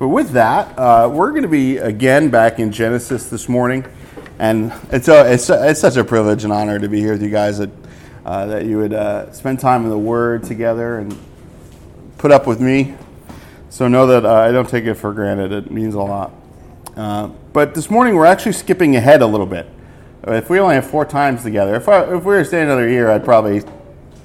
But with that, uh, we're going to be again back in Genesis this morning, and it's a, it's, a, it's such a privilege and honor to be here with you guys that uh, that you would uh, spend time in the Word together and put up with me. So know that uh, I don't take it for granted. It means a lot. Uh, but this morning we're actually skipping ahead a little bit. If we only have four times together, if, I, if we were to stay another year, I'd probably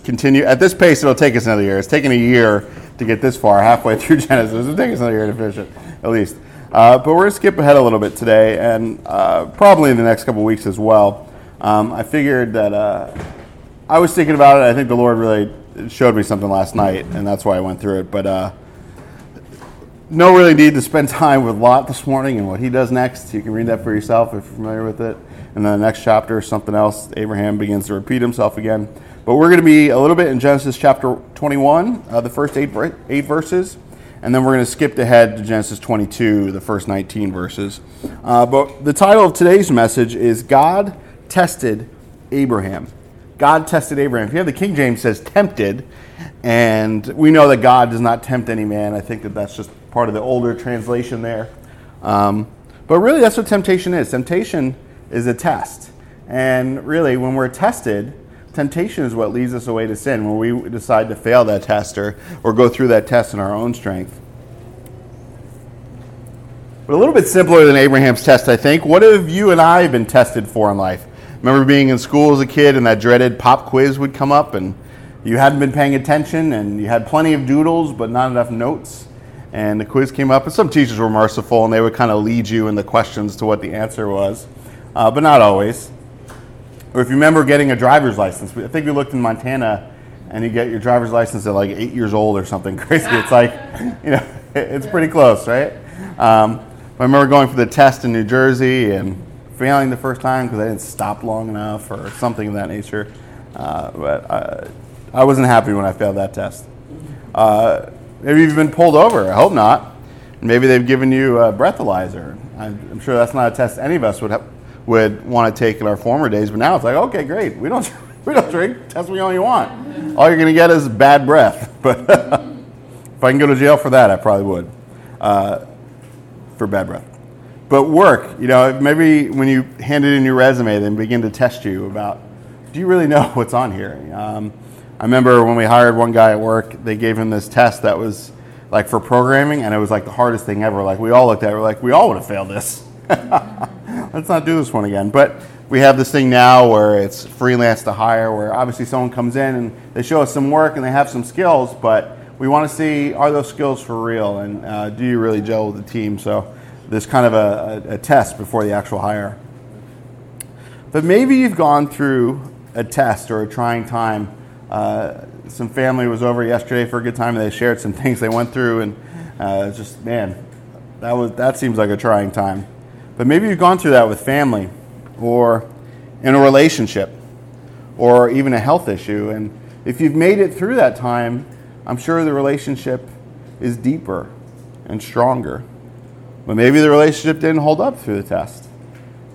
continue. At this pace, it'll take us another year. It's taken a year to get this far, halfway through Genesis. It'll take us another year to finish it, at least. Uh, but we're going to skip ahead a little bit today, and uh, probably in the next couple weeks as well. Um, I figured that uh, I was thinking about it. I think the Lord really showed me something last night, and that's why I went through it. But uh, no really need to spend time with Lot this morning and what he does next. You can read that for yourself if you're familiar with it. And then the next chapter, something else. Abraham begins to repeat himself again. But we're going to be a little bit in Genesis chapter 21, uh, the first eight, eight verses. And then we're going to skip ahead to Genesis 22, the first 19 verses. Uh, but the title of today's message is God Tested Abraham. God tested Abraham. If you have the King James says tempted, and we know that God does not tempt any man. I think that that's just part of the older translation there. Um, but really, that's what temptation is. Temptation is a test. And really, when we're tested, temptation is what leads us away to sin when we decide to fail that test or, or go through that test in our own strength. But a little bit simpler than Abraham's test, I think. What have you and I been tested for in life? Remember being in school as a kid and that dreaded pop quiz would come up and you hadn't been paying attention and you had plenty of doodles but not enough notes. And the quiz came up, and some teachers were merciful and they would kind of lead you in the questions to what the answer was, uh, but not always. Or if you remember getting a driver's license, I think we looked in Montana and you get your driver's license at like eight years old or something crazy. It's like, you know, it's pretty close, right? Um, I remember going for the test in New Jersey and failing the first time because I didn't stop long enough or something of that nature. Uh, but I, I, wasn't happy when I failed that test. Uh, maybe you've been pulled over. I hope not. Maybe they've given you a breathalyzer. I'm sure that's not a test any of us would have would want to take in our former days, but now it's like, okay, great. We don't we don't drink. Test me all you want. All you're going to get is bad breath. But if I can go to jail for that, I probably would. Uh, for bad breath. But work, you know, maybe when you hand it in your resume, they begin to test you about, do you really know what's on here? Um, I remember when we hired one guy at work, they gave him this test that was like for programming, and it was like the hardest thing ever. Like we all looked at it, we're like, we all would have failed this. Let's not do this one again. But we have this thing now where it's freelance to hire, where obviously someone comes in and they show us some work and they have some skills, but we want to see are those skills for real and uh, do you really gel with the team? So there's kind of a, a, a test before the actual hire. But maybe you've gone through a test or a trying time. Uh, some family was over yesterday for a good time and they shared some things they went through and uh, just man, that was that seems like a trying time. But maybe you've gone through that with family or in a relationship or even a health issue. And if you've made it through that time, I'm sure the relationship is deeper and stronger. But maybe the relationship didn't hold up through the test.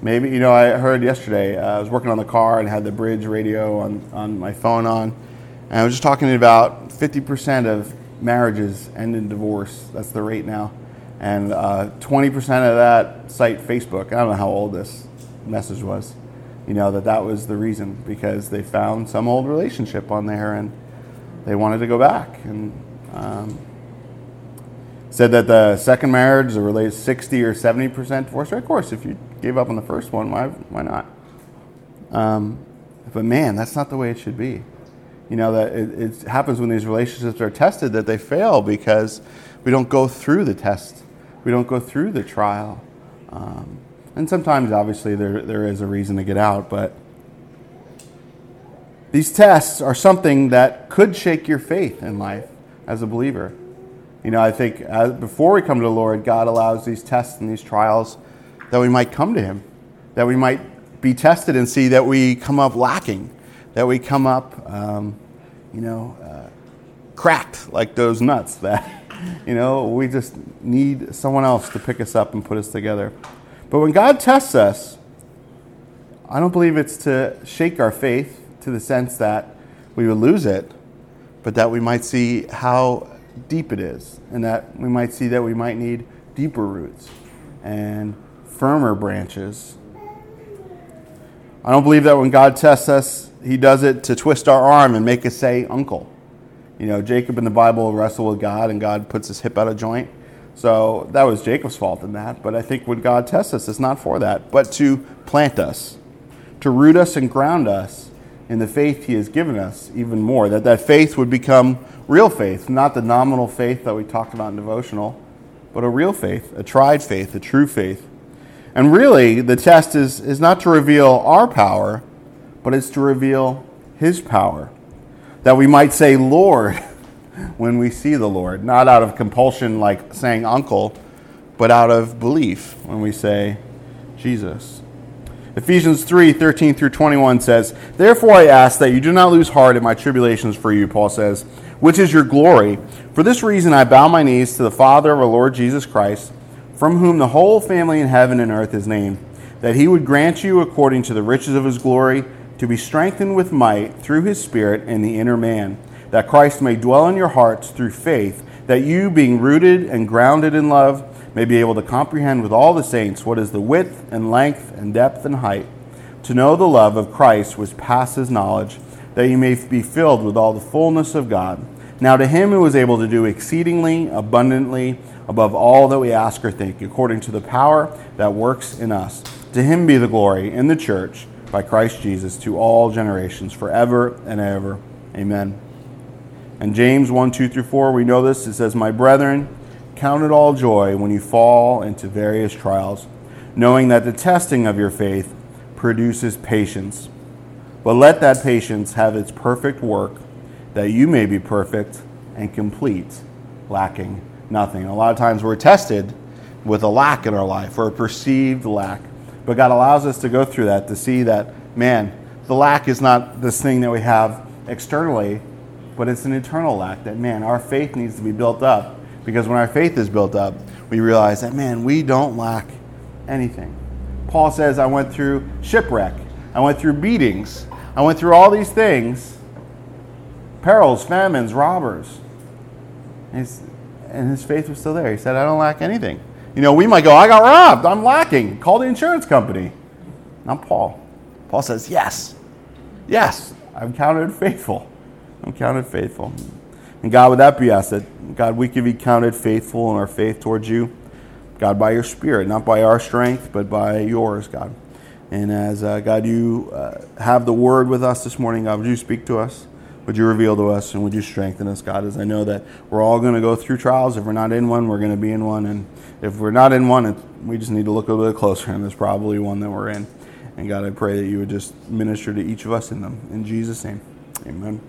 Maybe, you know, I heard yesterday, uh, I was working on the car and had the bridge radio on, on my phone on. And I was just talking about 50% of marriages end in divorce. That's the rate now and uh, 20% of that cite Facebook. I don't know how old this message was. You know that that was the reason because they found some old relationship on there and they wanted to go back and um, said that the second marriage related 60 or 70 percent divorce rate. Of course, if you gave up on the first one, why why not? Um, but man, that's not the way it should be. You know that it, it happens when these relationships are tested that they fail because we don't go through the test we don't go through the trial. Um, and sometimes, obviously, there, there is a reason to get out, but these tests are something that could shake your faith in life as a believer. You know, I think as, before we come to the Lord, God allows these tests and these trials that we might come to Him, that we might be tested and see that we come up lacking, that we come up, um, you know, uh, cracked like those nuts that you know, we just need someone else to pick us up and put us together. But when God tests us, I don't believe it's to shake our faith to the sense that we would lose it, but that we might see how deep it is, and that we might see that we might need deeper roots and firmer branches. I don't believe that when God tests us, he does it to twist our arm and make us say, Uncle. You know, Jacob in the Bible wrestled with God and God puts his hip out of joint. So that was Jacob's fault in that. But I think when God tests us, it's not for that, but to plant us, to root us and ground us in the faith he has given us even more. That that faith would become real faith, not the nominal faith that we talked about in devotional, but a real faith, a tried faith, a true faith. And really, the test is, is not to reveal our power, but it's to reveal his power. That we might say, Lord, when we see the Lord, not out of compulsion like saying uncle, but out of belief when we say Jesus. Ephesians 3 13 through 21 says, Therefore I ask that you do not lose heart in my tribulations for you, Paul says, which is your glory. For this reason I bow my knees to the Father of our Lord Jesus Christ from whom the whole family in heaven and earth is named, that he would grant you, according to the riches of his glory, to be strengthened with might through his Spirit in the inner man, that Christ may dwell in your hearts through faith, that you, being rooted and grounded in love, may be able to comprehend with all the saints what is the width and length and depth and height, to know the love of Christ which passes knowledge, that you may be filled with all the fullness of God. Now to him who is able to do exceedingly abundantly above all that we ask or think, according to the power that works in us. To him be the glory in the church by Christ Jesus to all generations, forever and ever. Amen. And James 1 2 through 4, we know this. It says, My brethren, count it all joy when you fall into various trials, knowing that the testing of your faith produces patience. But let that patience have its perfect work, that you may be perfect and complete, lacking nothing. A lot of times we're tested with a lack in our life or a perceived lack. But God allows us to go through that to see that, man, the lack is not this thing that we have externally, but it's an internal lack. That, man, our faith needs to be built up. Because when our faith is built up, we realize that, man, we don't lack anything. Paul says, I went through shipwreck, I went through beatings, I went through all these things perils, famines, robbers. He's, and his faith was still there. He said, I don't lack anything. You know, we might go, I got robbed. I'm lacking. Call the insurance company. Not Paul. Paul says, Yes. Yes. I'm counted faithful. I'm counted faithful. And God, would that be us? That God, we can be counted faithful in our faith towards you. God, by your Spirit, not by our strength, but by yours, God. And as uh, God, you uh, have the word with us this morning, God, would you speak to us? Would you reveal to us and would you strengthen us, God, as I know that we're all going to go through trials. If we're not in one, we're going to be in one. And if we're not in one, we just need to look a little bit closer, and there's probably one that we're in. And God, I pray that you would just minister to each of us in them. In Jesus' name, amen.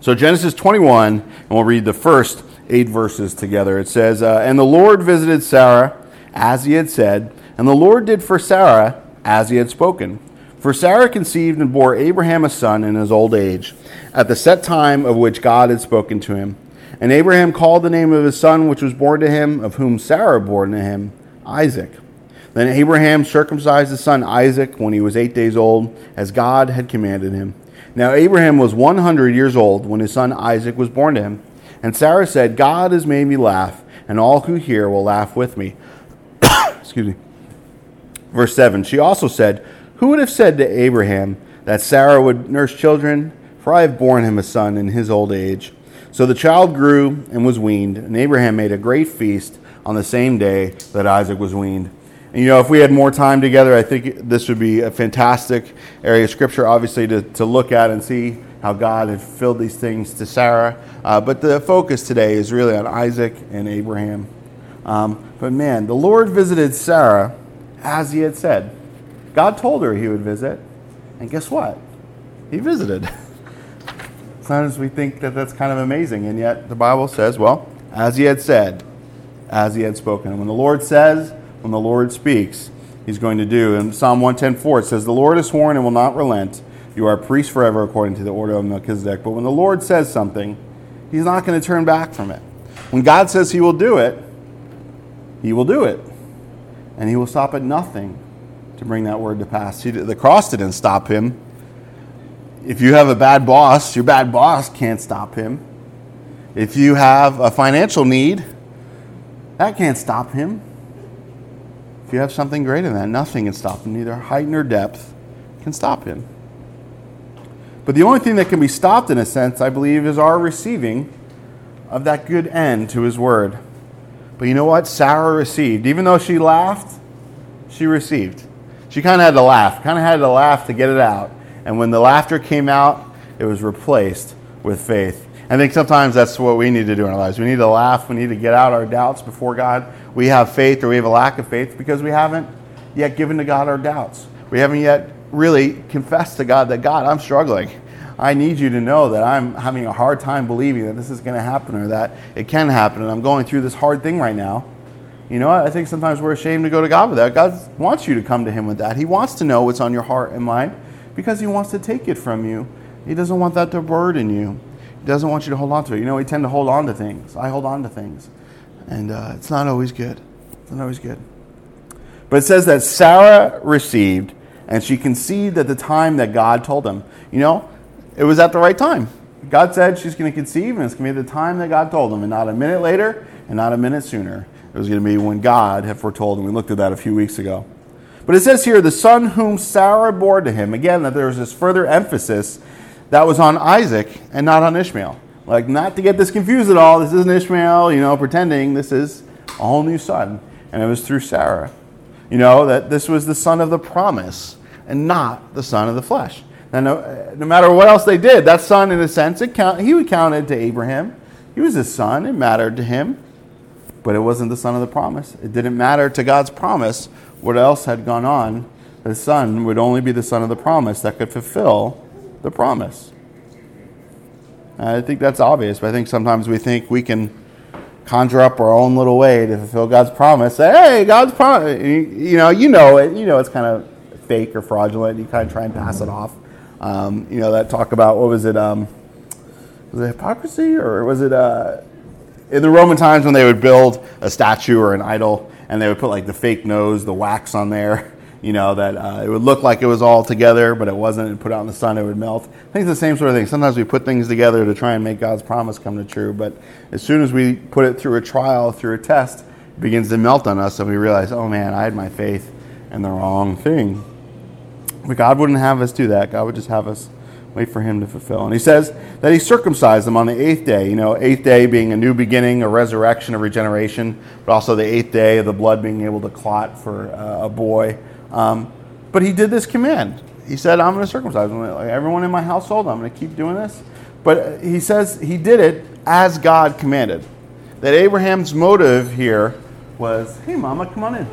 So, Genesis 21, and we'll read the first eight verses together. It says, uh, And the Lord visited Sarah as he had said, and the Lord did for Sarah as he had spoken. For Sarah conceived and bore Abraham a son in his old age, at the set time of which God had spoken to him. And Abraham called the name of his son which was born to him, of whom Sarah bore to him, Isaac. Then Abraham circumcised his son Isaac when he was eight days old, as God had commanded him. Now Abraham was one hundred years old when his son Isaac was born to him. And Sarah said, God has made me laugh, and all who hear will laugh with me. Excuse me. Verse 7 She also said, who would have said to Abraham that Sarah would nurse children? For I have borne him a son in his old age. So the child grew and was weaned, and Abraham made a great feast on the same day that Isaac was weaned. And you know, if we had more time together, I think this would be a fantastic area of scripture, obviously, to, to look at and see how God had filled these things to Sarah. Uh, but the focus today is really on Isaac and Abraham. Um, but man, the Lord visited Sarah as he had said. God told her he would visit, and guess what? He visited. Sometimes we think that that's kind of amazing, and yet the Bible says, well, as he had said, as he had spoken. And when the Lord says, when the Lord speaks, he's going to do. In Psalm 110.4, it says, The Lord has sworn and will not relent. You are a priest forever according to the order of Melchizedek. But when the Lord says something, he's not going to turn back from it. When God says he will do it, he will do it. And he will stop at nothing to bring that word to pass. See, the cross didn't stop him. If you have a bad boss, your bad boss can't stop him. If you have a financial need, That can't stop him. If you have something greater than that, nothing can stop him. Neither height nor depth can stop him. But the only thing that can be stopped, in a sense, I believe, is our receiving of that good end to his word. But you know what? Sarah received. Even though she laughed, she received. She kind of had to laugh, kind of had to laugh to get it out. And when the laughter came out, it was replaced with faith. I think sometimes that's what we need to do in our lives. We need to laugh. We need to get out our doubts before God. We have faith or we have a lack of faith because we haven't yet given to God our doubts. We haven't yet really confessed to God that, God, I'm struggling. I need you to know that I'm having a hard time believing that this is going to happen or that it can happen and I'm going through this hard thing right now. You know, what? I think sometimes we're ashamed to go to God with that. God wants you to come to Him with that. He wants to know what's on your heart and mind because He wants to take it from you. He doesn't want that to burden you. He doesn't want you to hold on to it. You know, we tend to hold on to things. I hold on to things. And uh, it's not always good. It's not always good. But it says that Sarah received, and she conceived at the time that God told him. You know, it was at the right time. God said she's going to conceive, and it's going to be the time that God told him, and not a minute later, and not a minute sooner. It was going to be when God had foretold, and we looked at that a few weeks ago. But it says here, the son whom Sarah bore to him, again, that there was this further emphasis that was on Isaac and not on Ishmael. Like, not to get this confused at all, this isn't Ishmael, you know, pretending this is a whole new son. And it was through Sarah. You know, that this was the son of the promise and not the son of the flesh. Now, no, no matter what else they did, that son, in a sense, it count, he counted to Abraham. He was his son, it mattered to him. But it wasn't the son of the promise. It didn't matter to God's promise what else had gone on. The son would only be the son of the promise that could fulfill the promise. I think that's obvious, but I think sometimes we think we can conjure up our own little way to fulfill God's promise. Say, hey, God's promise. You know, you know it. You know it's kind of fake or fraudulent. You kind of try and pass it off. Um, you know that talk about what was it? Um, was it hypocrisy or was it uh, in the Roman times when they would build a statue or an idol and they would put like the fake nose, the wax on there you know, that uh, it would look like it was all together, but it wasn't, and put out in the sun, it would melt. I think it's the same sort of thing. Sometimes we put things together to try and make God's promise come to true, but as soon as we put it through a trial, through a test, it begins to melt on us, and we realize, oh man, I had my faith in the wrong thing. But God wouldn't have us do that. God would just have us wait for Him to fulfill. And He says that He circumcised them on the eighth day. You know, eighth day being a new beginning, a resurrection, a regeneration, but also the eighth day of the blood being able to clot for uh, a boy. Um, but he did this command. He said, I'm going to circumcise everyone in my household. I'm going to keep doing this. But he says he did it as God commanded. That Abraham's motive here was, hey, mama, come on in.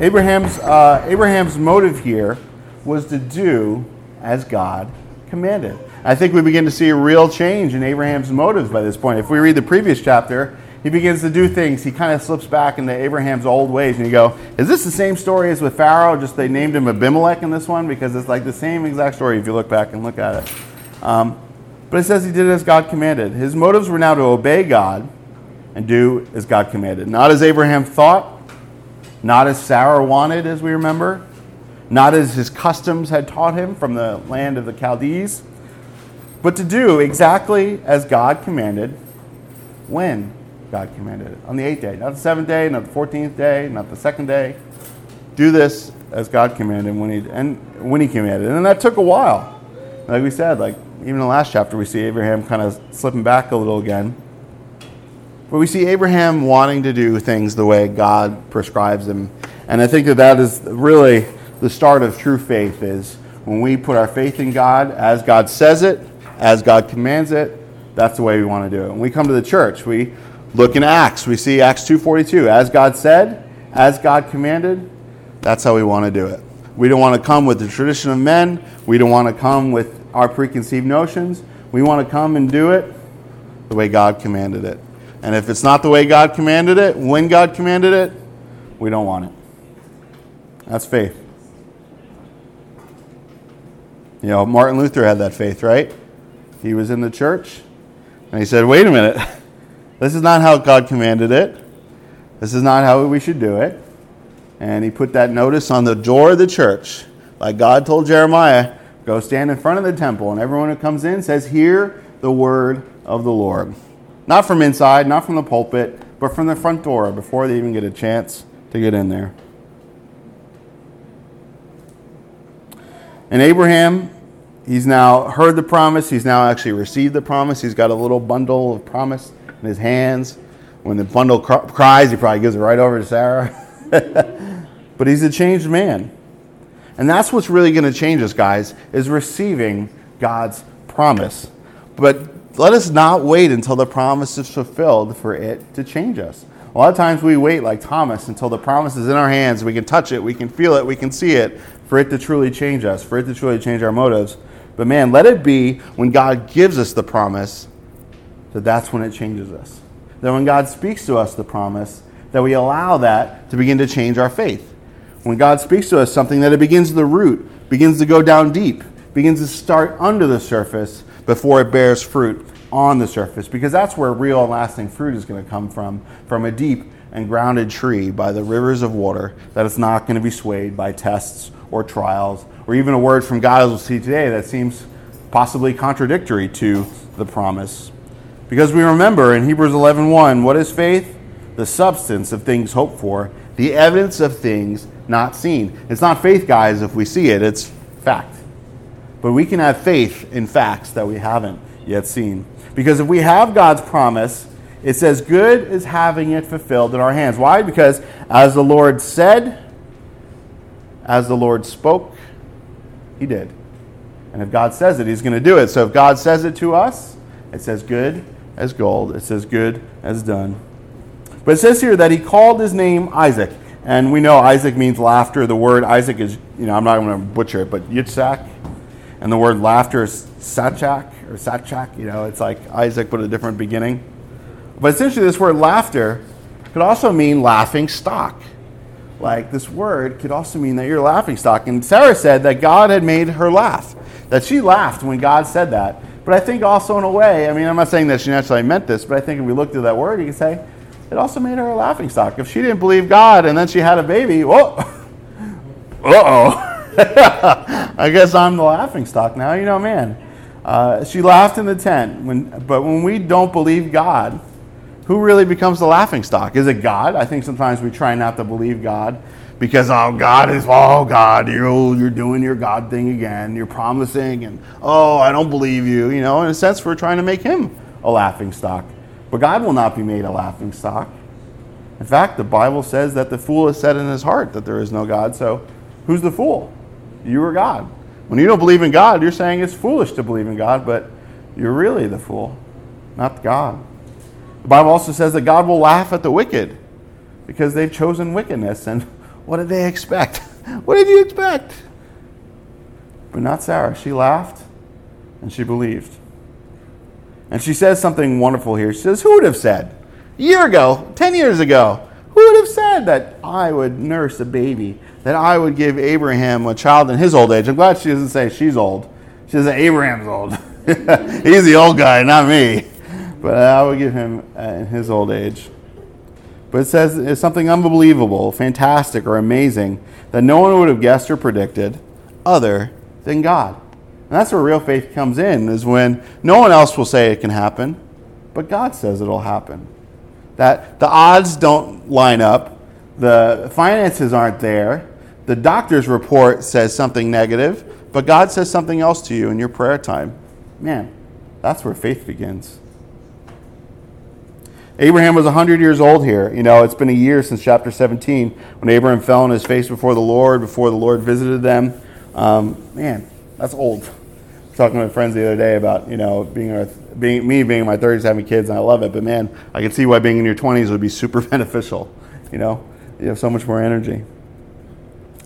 Abraham's, uh, Abraham's motive here was to do as God commanded. I think we begin to see a real change in Abraham's motives by this point. If we read the previous chapter, he begins to do things. He kind of slips back into Abraham's old ways. And you go, is this the same story as with Pharaoh? Just they named him Abimelech in this one? Because it's like the same exact story if you look back and look at it. Um, but it says he did as God commanded. His motives were now to obey God and do as God commanded. Not as Abraham thought, not as Sarah wanted, as we remember, not as his customs had taught him from the land of the Chaldees, but to do exactly as God commanded when God commanded it. On the eighth day, not the seventh day, not the fourteenth day, not the second day. Do this as God commanded when he and when he commanded. It. And that took a while. Like we said, like even in the last chapter we see Abraham kind of slipping back a little again. But we see Abraham wanting to do things the way God prescribes them. And I think that that is really the start of true faith is when we put our faith in God as God says it, as God commands it, that's the way we want to do it. When we come to the church, we Look in Acts. We see Acts 2:42. As God said, as God commanded, that's how we want to do it. We don't want to come with the tradition of men. We don't want to come with our preconceived notions. We want to come and do it the way God commanded it. And if it's not the way God commanded it, when God commanded it, we don't want it. That's faith. You know, Martin Luther had that faith, right? He was in the church and he said, wait a minute. This is not how God commanded it. This is not how we should do it. And he put that notice on the door of the church. Like God told Jeremiah, go stand in front of the temple, and everyone who comes in says, Hear the word of the Lord. Not from inside, not from the pulpit, but from the front door before they even get a chance to get in there. And Abraham, he's now heard the promise. He's now actually received the promise. He's got a little bundle of promise in his hands. When the bundle cr- cries, he probably gives it right over to Sarah. but he's a changed man. And that's what's really going to change us, guys, is receiving God's promise. But let us not wait until the promise is fulfilled for it to change us. A lot of times we wait, like Thomas, until the promise is in our hands. We can touch it, we can feel it, we can see it for it to truly change us, for it to truly change our motives. But man, let it be when God gives us the promise that that's when it changes us. That when God speaks to us the promise, that we allow that to begin to change our faith. When God speaks to us something, that it begins the root, begins to go down deep, begins to start under the surface before it bears fruit on the surface, because that's where real lasting fruit is going to come from, from a deep and grounded tree by the rivers of water that is not going to be swayed by tests or trials or even a word from God as we'll see today that seems possibly contradictory to the promise. Because we remember in Hebrews 11:1, what is faith? The substance of things hoped for, the evidence of things not seen. It's not faith, guys, if we see it, it's fact. But we can have faith in facts that we haven't yet seen. Because if we have God's promise, it says, Good is having it fulfilled in our hands. Why? Because as the Lord said, as the Lord spoke, he did. And if God says it, he's going to do it. So if God says it to us, it says good as gold. It says good as done. But it says here that he called his name Isaac. And we know Isaac means laughter. The word Isaac is, you know, I'm not going to butcher it, but Yitzhak. And the word laughter is Sachak or Sachak. You know, it's like Isaac, but a different beginning. But essentially, this word laughter could also mean laughing stock like this word could also mean that you're laughing stock. And Sarah said that God had made her laugh, that she laughed when God said that. But I think also in a way, I mean, I'm not saying that she necessarily meant this, but I think if we looked at that word, you could say it also made her a laughing stock. If she didn't believe God and then she had a baby, whoa, uh oh. I guess I'm the laughing stock now. You know, man. Uh, she laughed in the tent, when, but when we don't believe God, who really becomes the laughing stock? Is it God? I think sometimes we try not to believe God because oh God is oh God you're you're doing your God thing again. You're promising and oh I don't believe you. You know, in a sense, we're trying to make him a laughing stock, but God will not be made a laughing stock. In fact, the Bible says that the fool has said in his heart that there is no God. So, who's the fool? You or God? When you don't believe in God, you're saying it's foolish to believe in God, but you're really the fool, not God. The Bible also says that God will laugh at the wicked because they've chosen wickedness. And what did they expect? what did you expect? But not Sarah. She laughed and she believed. And she says something wonderful here. She says, Who would have said, a year ago, 10 years ago, who would have said that I would nurse a baby, that I would give Abraham a child in his old age? I'm glad she doesn't say she's old. She says Abraham's old. He's the old guy, not me but I would give him uh, in his old age. But it says it's something unbelievable, fantastic, or amazing that no one would have guessed or predicted other than God. And that's where real faith comes in, is when no one else will say it can happen, but God says it'll happen. That the odds don't line up, the finances aren't there, the doctor's report says something negative, but God says something else to you in your prayer time. Man, that's where faith begins. Abraham was 100 years old here. You know, it's been a year since chapter 17 when Abraham fell on his face before the Lord, before the Lord visited them. Um, man, that's old. Talking with friends the other day about, you know, being, our, being me being in my 30s, having kids, and I love it. But man, I can see why being in your 20s would be super beneficial. You know, you have so much more energy.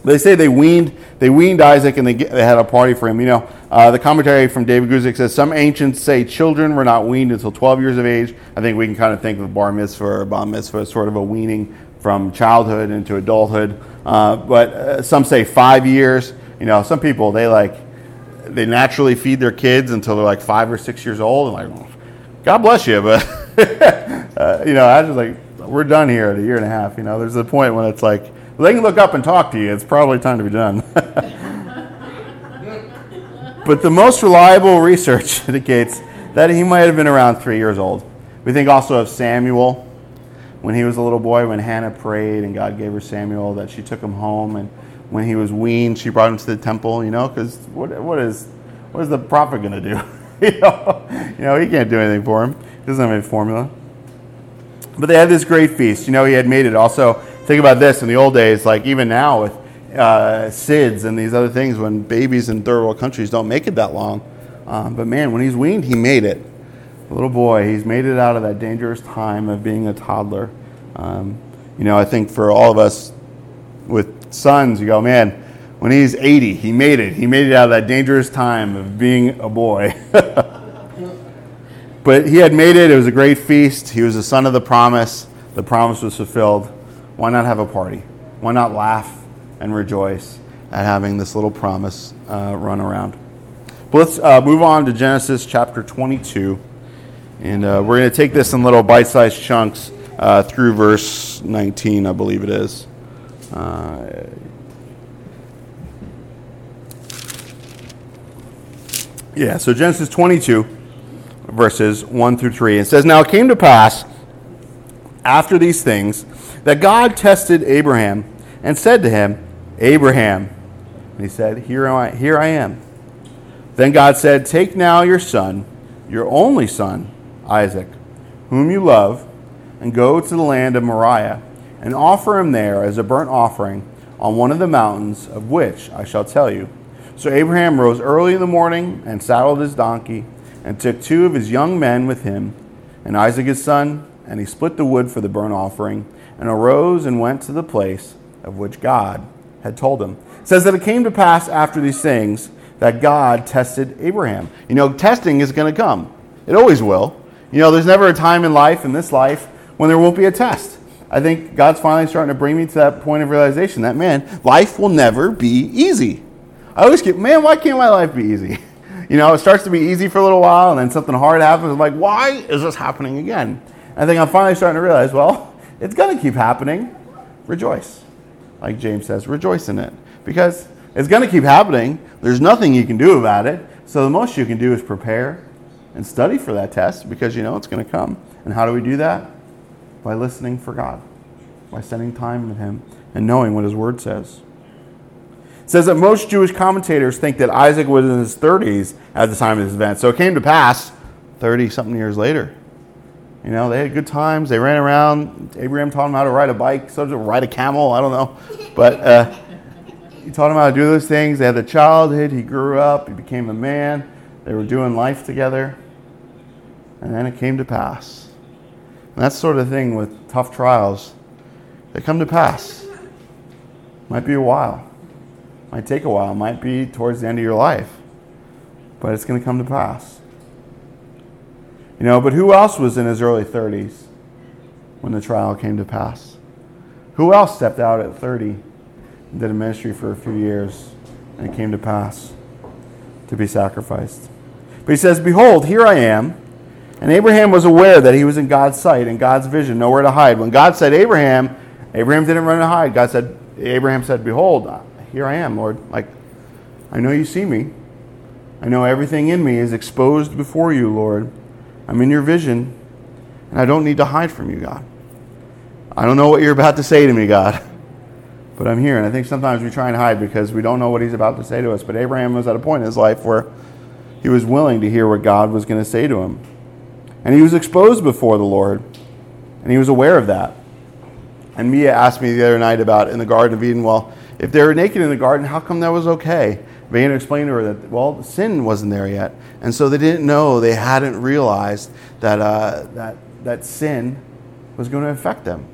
They say they weaned they weaned Isaac and they, they had a party for him. You know, uh, the commentary from David Guzik says some ancients say children were not weaned until 12 years of age. I think we can kind of think of bar mitzvah or bar mitzvah as sort of a weaning from childhood into adulthood. Uh, but uh, some say five years. You know, some people they like they naturally feed their kids until they're like five or six years old, and like, God bless you, but uh, you know, I was like, we're done here at a year and a half. You know, there's a point when it's like they can look up and talk to you. It's probably time to be done. but the most reliable research indicates that he might have been around three years old. We think also of Samuel. when he was a little boy, when Hannah prayed and God gave her Samuel, that she took him home. And when he was weaned, she brought him to the temple, you know, because what, what, is, what is the prophet going to do? you, know? you know, he can't do anything for him. He doesn't have any formula. But they had this great feast. You know, he had made it. Also, think about this in the old days, like even now with uh, SIDS and these other things, when babies in third world countries don't make it that long. Um, but man, when he's weaned, he made it. A little boy, he's made it out of that dangerous time of being a toddler. Um, you know, I think for all of us with sons, you go, man, when he's 80, he made it. He made it out of that dangerous time of being a boy. but he had made it. It was a great feast. He was the son of the promise. The promise was fulfilled. Why not have a party? Why not laugh and rejoice at having this little promise uh, run around? But let's uh, move on to Genesis chapter 22. And uh, we're going to take this in little bite sized chunks uh, through verse 19, I believe it is. Uh, yeah, so Genesis 22, verses 1 through 3. It says, Now it came to pass after these things that God tested Abraham and said to him, Abraham. And he said, Here I, here I am. Then God said, Take now your son, your only son, Isaac, whom you love, and go to the land of Moriah, and offer him there as a burnt offering on one of the mountains of which I shall tell you. So Abraham rose early in the morning and saddled his donkey, and took two of his young men with him, and Isaac his son, and he split the wood for the burnt offering, and arose and went to the place of which God had told him. It says that it came to pass after these things that God tested Abraham. You know, testing is going to come. It always will. You know, there's never a time in life, in this life, when there won't be a test. I think God's finally starting to bring me to that point of realization that, man, life will never be easy. I always get, man, why can't my life be easy? You know, it starts to be easy for a little while, and then something hard happens. I'm like, why is this happening again? I think I'm finally starting to realize, well, it's going to keep happening. Rejoice. Like James says, rejoice in it. Because it's going to keep happening. There's nothing you can do about it. So the most you can do is prepare and study for that test because you know it's going to come. And how do we do that? By listening for God, by spending time with Him and knowing what His Word says. It says that most Jewish commentators think that Isaac was in his 30s at the time of this event. So it came to pass 30 something years later. You know, they had good times. They ran around. Abraham taught them how to ride a bike, so to ride a camel. I don't know. But uh, he taught him how to do those things. They had the childhood. He grew up. He became a man. They were doing life together. And then it came to pass. And that's sort of thing with tough trials. They come to pass. Might be a while. Might take a while. Might be towards the end of your life. But it's going to come to pass. You know, but who else was in his early 30s when the trial came to pass? Who else stepped out at 30 and did a ministry for a few years and it came to pass to be sacrificed? But he says, Behold, here I am and Abraham was aware that he was in God's sight and God's vision, nowhere to hide. When God said Abraham, Abraham didn't run to hide. God said, Abraham said, Behold, uh, here I am, Lord. Like, I know you see me. I know everything in me is exposed before you, Lord. I'm in your vision, and I don't need to hide from you, God. I don't know what you're about to say to me, God, but I'm here. And I think sometimes we try and hide because we don't know what he's about to say to us. But Abraham was at a point in his life where he was willing to hear what God was going to say to him. And he was exposed before the Lord, and he was aware of that. And Mia asked me the other night about in the Garden of Eden, well, if they were naked in the garden, how come that was okay? Began to explain to her that, well, sin wasn't there yet. And so they didn't know, they hadn't realized that, uh, that, that sin was going to affect them.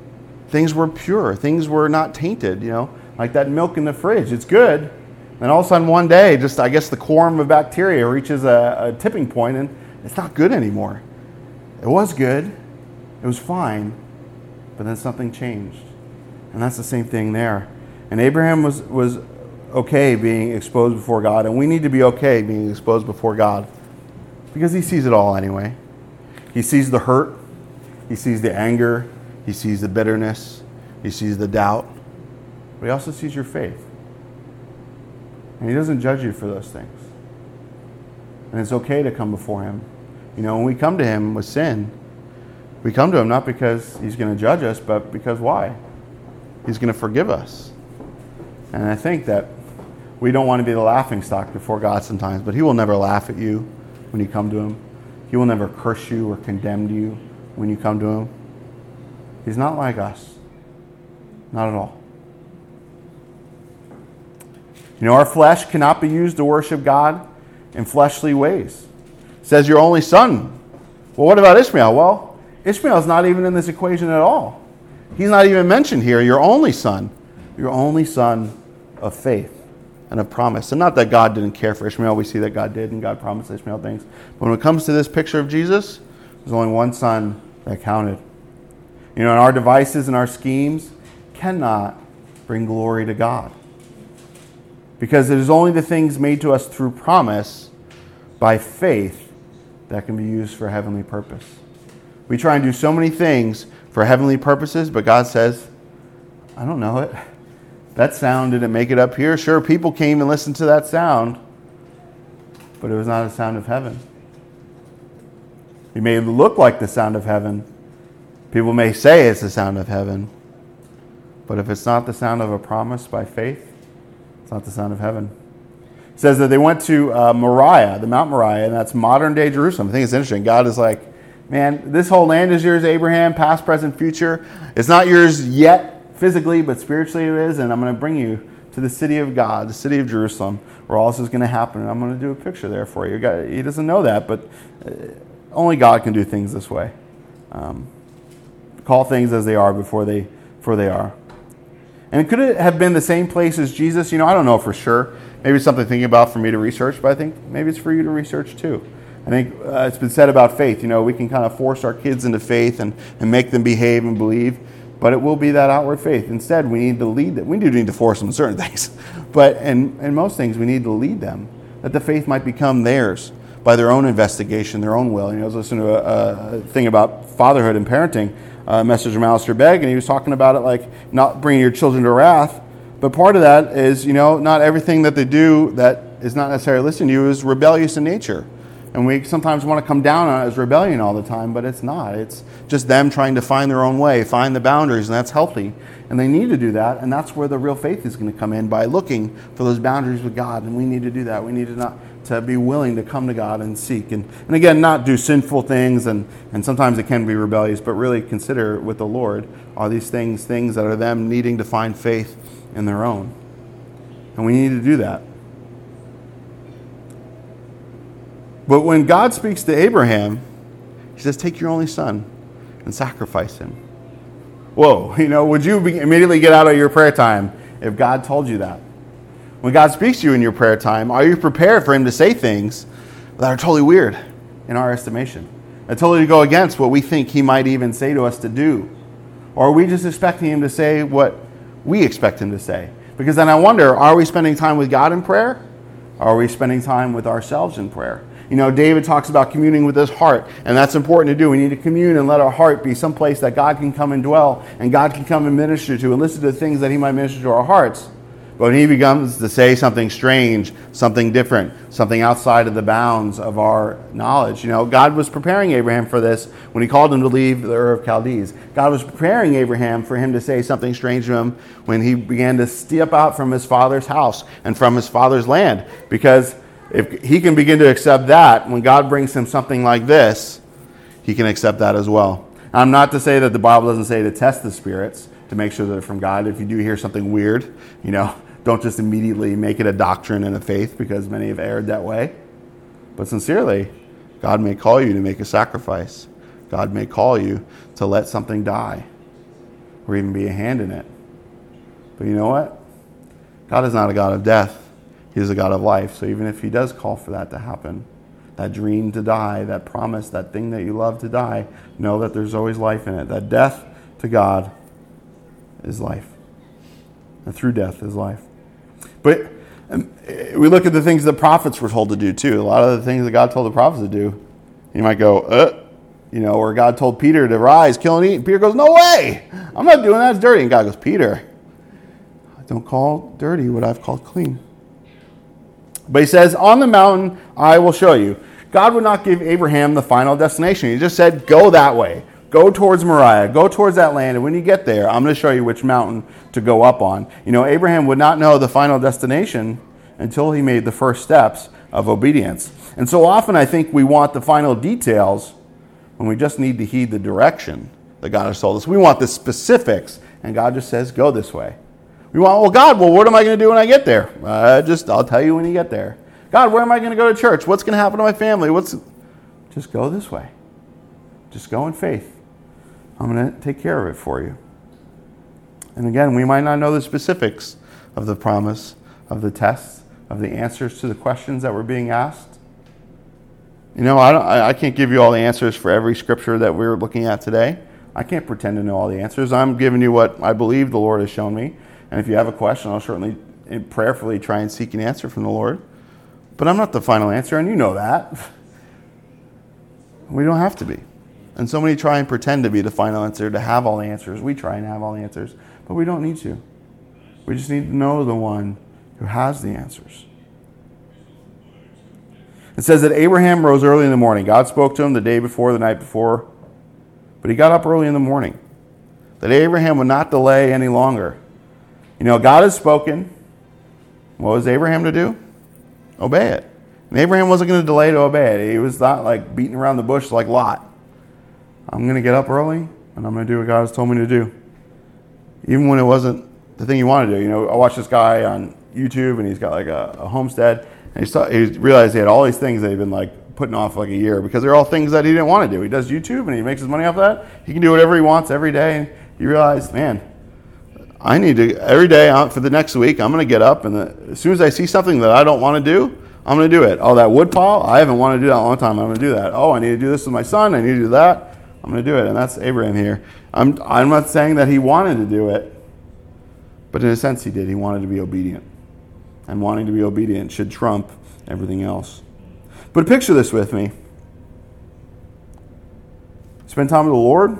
Things were pure, things were not tainted, you know, like that milk in the fridge. It's good. And all of a sudden, one day, just I guess the quorum of bacteria reaches a, a tipping point and it's not good anymore. It was good, it was fine, but then something changed. And that's the same thing there. And Abraham was, was okay being exposed before God, and we need to be okay being exposed before God because He sees it all anyway. He sees the hurt, He sees the anger, He sees the bitterness, He sees the doubt, but He also sees your faith. And He doesn't judge you for those things. And it's okay to come before Him you know, when we come to Him with sin, We come to him not because he's going to judge us, but because why? He's going to forgive us. And I think that we don't want to be the laughing stock before God sometimes, but he will never laugh at you when you come to him. He will never curse you or condemn you when you come to him. He's not like us. Not at all. You know, our flesh cannot be used to worship God in fleshly ways. It says your only son. Well, what about Ishmael? Well, Ishmael's not even in this equation at all. He's not even mentioned here. Your only son. Your only son of faith and of promise. And not that God didn't care for Ishmael. We see that God did and God promised Ishmael things. But when it comes to this picture of Jesus, there's only one son that counted. You know, and our devices and our schemes cannot bring glory to God. Because it is only the things made to us through promise by faith that can be used for heavenly purpose. We try and do so many things for heavenly purposes, but God says, I don't know it. That sound didn't make it up here. Sure, people came and listened to that sound, but it was not a sound of heaven. It may look like the sound of heaven. People may say it's the sound of heaven, but if it's not the sound of a promise by faith, it's not the sound of heaven. It says that they went to uh, Moriah, the Mount Moriah, and that's modern day Jerusalem. I think it's interesting. God is like, man, this whole land is yours, Abraham, past, present, future. It's not yours yet physically, but spiritually it is, and I'm going to bring you to the city of God, the city of Jerusalem, where all this is going to happen. And I'm going to do a picture there for you. He doesn't know that, but uh, only God can do things this way. Um, call things as they are before they, before they are. And could it have been the same place as Jesus? You know, I don't know for sure. Maybe it's something thinking about for me to research, but I think maybe it's for you to research too. I think uh, it's been said about faith. You know, we can kind of force our kids into faith and, and make them behave and believe, but it will be that outward faith. Instead, we need to lead them. We do need to force them certain things, but in, in most things, we need to lead them that the faith might become theirs by their own investigation, their own will. You know, I was listening to a, a thing about fatherhood and parenting uh, message from Alistair Begg, and he was talking about it like not bringing your children to wrath. But part of that is, you know, not everything that they do that is not necessarily listening to you is rebellious in nature. And we sometimes want to come down on it as rebellion all the time, but it's not. It's just them trying to find their own way, find the boundaries, and that's healthy. And they need to do that, and that's where the real faith is going to come in by looking for those boundaries with God. And we need to do that. We need to not to be willing to come to God and seek. And, and again, not do sinful things, and, and sometimes it can be rebellious, but really consider with the Lord are these things things that are them needing to find faith in their own. And we need to do that. But when God speaks to Abraham, he says, Take your only son and sacrifice him. Whoa, you know, would you immediately get out of your prayer time if God told you that? When God speaks to you in your prayer time, are you prepared for Him to say things that are totally weird in our estimation? That totally go against what we think He might even say to us to do? Or are we just expecting Him to say what we expect Him to say? Because then I wonder are we spending time with God in prayer? Or are we spending time with ourselves in prayer? You know, David talks about communing with his heart, and that's important to do. We need to commune and let our heart be someplace that God can come and dwell, and God can come and minister to, and listen to the things that He might minister to our hearts. But when he begins to say something strange, something different, something outside of the bounds of our knowledge, you know, God was preparing Abraham for this when he called him to leave the Ur of Chaldees. God was preparing Abraham for him to say something strange to him when he began to step out from his father's house and from his father's land. Because if he can begin to accept that, when God brings him something like this, he can accept that as well. I'm not to say that the Bible doesn't say to test the spirits to make sure that they're from God. If you do hear something weird, you know, don't just immediately make it a doctrine and a faith because many have erred that way. But sincerely, God may call you to make a sacrifice. God may call you to let something die or even be a hand in it. But you know what? God is not a God of death, He is a God of life. So even if He does call for that to happen, that dream to die, that promise, that thing that you love to die, know that there's always life in it. That death to God is life. And through death is life. But um, we look at the things the prophets were told to do too. A lot of the things that God told the prophets to do. You might go, uh, you know, or God told Peter to rise, kill and eat. And Peter goes, no way. I'm not doing that. It's dirty. And God goes, Peter, don't call dirty what I've called clean. But he says, on the mountain I will show you. God would not give Abraham the final destination. He just said, go that way. Go towards Moriah. Go towards that land. And when you get there, I'm going to show you which mountain to go up on. You know, Abraham would not know the final destination until he made the first steps of obedience. And so often I think we want the final details when we just need to heed the direction that God has told us. We want the specifics, and God just says, go this way. We want, well, God, well, what am I going to do when I get there? Uh, just, I'll tell you when you get there. God, where am I going to go to church? What's going to happen to my family? What's, just go this way. Just go in faith. I'm going to take care of it for you. And again, we might not know the specifics of the promise, of the test, of the answers to the questions that were being asked. You know, I, I can't give you all the answers for every scripture that we're looking at today. I can't pretend to know all the answers. I'm giving you what I believe the Lord has shown me. And if you have a question, I'll certainly eh, prayerfully try and seek an answer from the Lord. But I'm not the final answer, and you know that. We don't have to be. And so many try and pretend to be the final answer, to have all the answers. We try and have all the answers, but we don't need to. We just need to know the one who has the answers. It says that Abraham rose early in the morning. God spoke to him the day before, the night before, but he got up early in the morning. That Abraham would not delay any longer. You know, God has spoken. What was Abraham to do? Obey it. And Abraham wasn't going to delay to obey it. He was not like beating around the bush like Lot. I'm going to get up early and I'm going to do what God has told me to do. Even when it wasn't the thing you want to do. You know, I watched this guy on YouTube and he's got like a, a homestead and he, saw, he realized he had all these things that he'd been like putting off like a year because they're all things that he didn't want to do. He does YouTube and he makes his money off that. He can do whatever he wants every day. And he realized, man, I need to every day uh, for the next week. I'm going to get up and the, as soon as I see something that I don't want to do, I'm going to do it. Oh, that wood pile? I haven't wanted to do that a long time. I'm going to do that. Oh, I need to do this with my son. I need to do that. I'm going to do it. And that's Abraham here. I'm, I'm not saying that he wanted to do it, but in a sense he did. He wanted to be obedient. And wanting to be obedient should trump everything else. But picture this with me. Spend time with the Lord.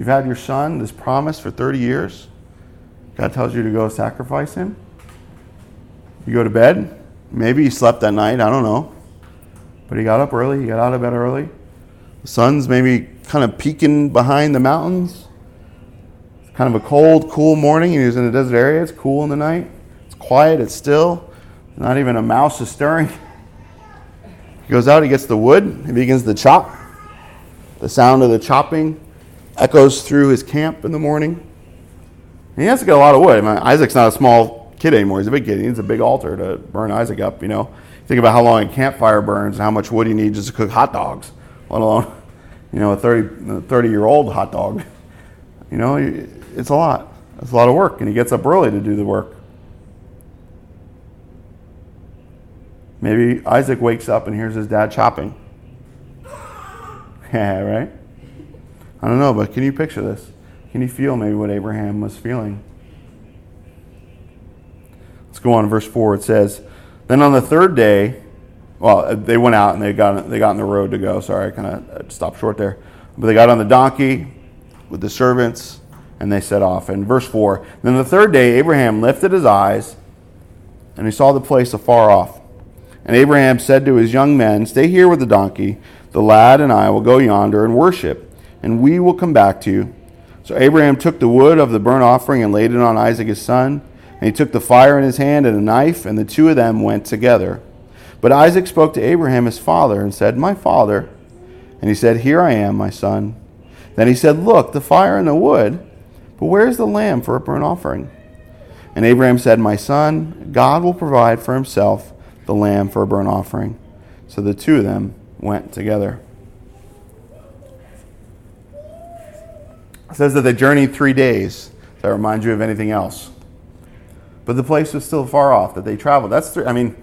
You've had your son, this promise for 30 years. God tells you to go sacrifice him. You go to bed. Maybe he slept that night. I don't know. But he got up early. He got out of bed early. The sun's maybe kind of peeking behind the mountains. It's kind of a cold, cool morning. He was in a desert area. It's cool in the night. It's quiet. It's still. Not even a mouse is stirring. He goes out. He gets the wood. He begins to chop. The sound of the chopping echoes through his camp in the morning. And he has to get a lot of wood. I mean, Isaac's not a small kid anymore. He's a big kid. He needs a big altar to burn Isaac up. You know, think about how long a campfire burns and how much wood you need just to cook hot dogs, let alone, you know, a 30, 30 year old hot dog. You know, it's a lot. It's a lot of work, and he gets up early to do the work. Maybe Isaac wakes up and hears his dad chopping. Yeah, right? I don't know, but can you picture this? Can you feel maybe what Abraham was feeling? Let's go on verse 4. It says, Then on the third day, well, they went out and they got, they got on the road to go. Sorry, I kind of stopped short there. But they got on the donkey with the servants and they set off. And verse 4 Then the third day, Abraham lifted his eyes and he saw the place afar off. And Abraham said to his young men, Stay here with the donkey. The lad and I will go yonder and worship, and we will come back to you. So Abraham took the wood of the burnt offering and laid it on Isaac his son. And he took the fire in his hand and a knife, and the two of them went together. But Isaac spoke to Abraham his father and said, My father. And he said, Here I am, my son. Then he said, Look, the fire and the wood, but where is the lamb for a burnt offering? And Abraham said, My son, God will provide for himself the lamb for a burnt offering. So the two of them went together. It says that they journeyed three days. Does that remind you of anything else? but the place was still far off that they traveled. That's, I mean,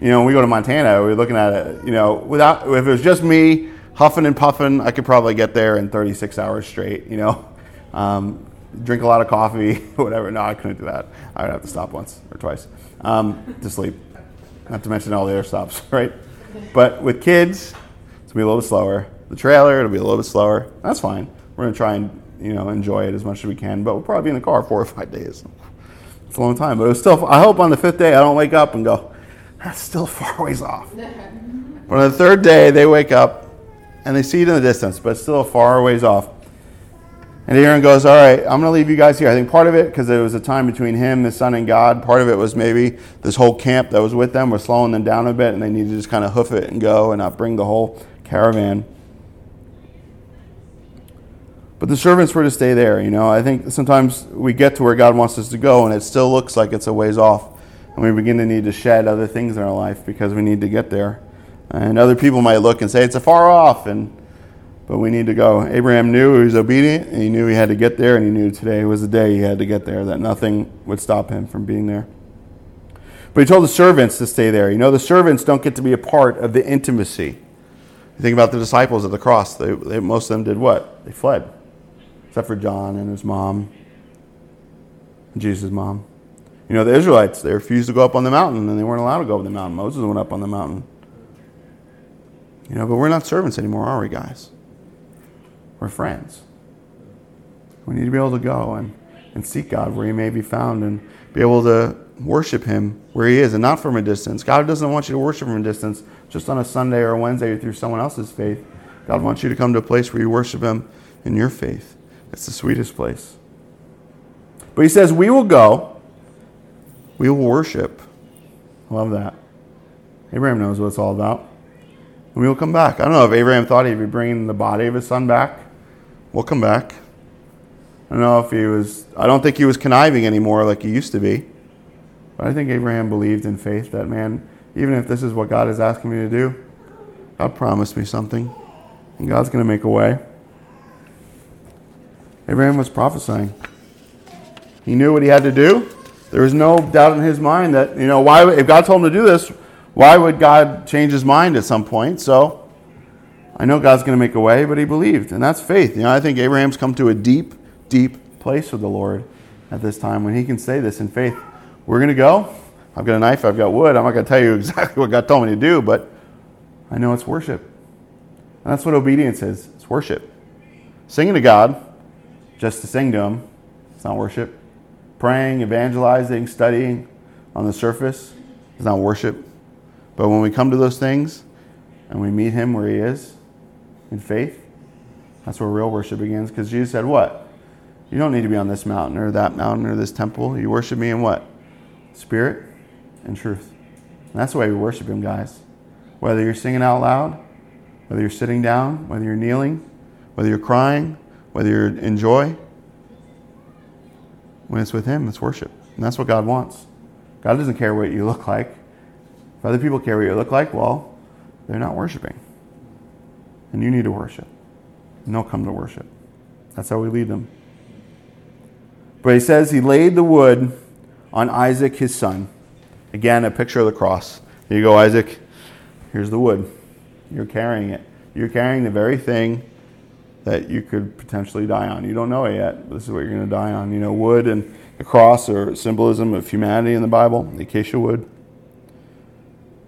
you know, when we go to Montana, we're looking at it, you know, without, if it was just me huffing and puffing, I could probably get there in 36 hours straight, you know. Um, drink a lot of coffee, whatever. No, I couldn't do that. I would have to stop once or twice um, to sleep. Not to mention all the other stops, right? But with kids, it's gonna be a little bit slower. The trailer, it'll be a little bit slower. That's fine. We're gonna try and you know enjoy it as much as we can, but we'll probably be in the car four or five days. It's a long time, but it was still. I hope on the fifth day I don't wake up and go, that's still far ways off. but on the third day they wake up and they see it in the distance, but still far ways off. And Aaron goes, All right, I'm going to leave you guys here. I think part of it, because it was a time between him, his son, and God, part of it was maybe this whole camp that was with them was slowing them down a bit, and they needed to just kind of hoof it and go and not bring the whole caravan. But the servants were to stay there. You know, I think sometimes we get to where God wants us to go, and it still looks like it's a ways off, and we begin to need to shed other things in our life because we need to get there. And other people might look and say it's a far off, and but we need to go. Abraham knew he was obedient, and he knew he had to get there, and he knew today was the day he had to get there, that nothing would stop him from being there. But he told the servants to stay there. You know, the servants don't get to be a part of the intimacy. You think about the disciples at the cross. They, they, most of them did what? They fled, except for John and his mom, Jesus' mom. You know, the Israelites, they refused to go up on the mountain, and they weren't allowed to go up the mountain. Moses went up on the mountain. You know, but we're not servants anymore, are we, guys? We're friends. We need to be able to go and, and seek God where He may be found and be able to worship Him where He is and not from a distance. God doesn't want you to worship from a distance just on a Sunday or a Wednesday or through someone else's faith. God wants you to come to a place where you worship Him in your faith. It's the sweetest place. But He says, We will go, we will worship. Love that. Abraham knows what it's all about. And we will come back. I don't know if Abraham thought he'd be bringing the body of his son back We'll come back. I don't know if he was, I don't think he was conniving anymore like he used to be. But I think Abraham believed in faith that, man, even if this is what God is asking me to do, God promised me something. And God's going to make a way. Abraham was prophesying. He knew what he had to do. There was no doubt in his mind that, you know, why, if God told him to do this, why would God change his mind at some point? So I know God's going to make a way, but he believed, and that's faith. You know, I think Abraham's come to a deep, deep place with the Lord at this time when he can say this in faith. We're going to go. I've got a knife, I've got wood. I'm not going to tell you exactly what God told me to do, but I know it's worship. And that's what obedience is it's worship. Singing to God, just to sing to Him, it's not worship. Praying, evangelizing, studying on the surface is not worship. But when we come to those things and we meet Him where He is, in faith. That's where real worship begins because Jesus said, What? You don't need to be on this mountain or that mountain or this temple. You worship me in what? Spirit and truth. And that's the way we worship Him, guys. Whether you're singing out loud, whether you're sitting down, whether you're kneeling, whether you're crying, whether you're in joy, when it's with Him, it's worship. And that's what God wants. God doesn't care what you look like. If other people care what you look like, well, they're not worshiping and you need to worship. And they'll come to worship. That's how we lead them. But he says he laid the wood on Isaac, his son. Again, a picture of the cross. Here you go, Isaac. Here's the wood. You're carrying it. You're carrying the very thing that you could potentially die on. You don't know it yet. This is what you're going to die on. You know, wood and the cross are symbolism of humanity in the Bible, the acacia wood.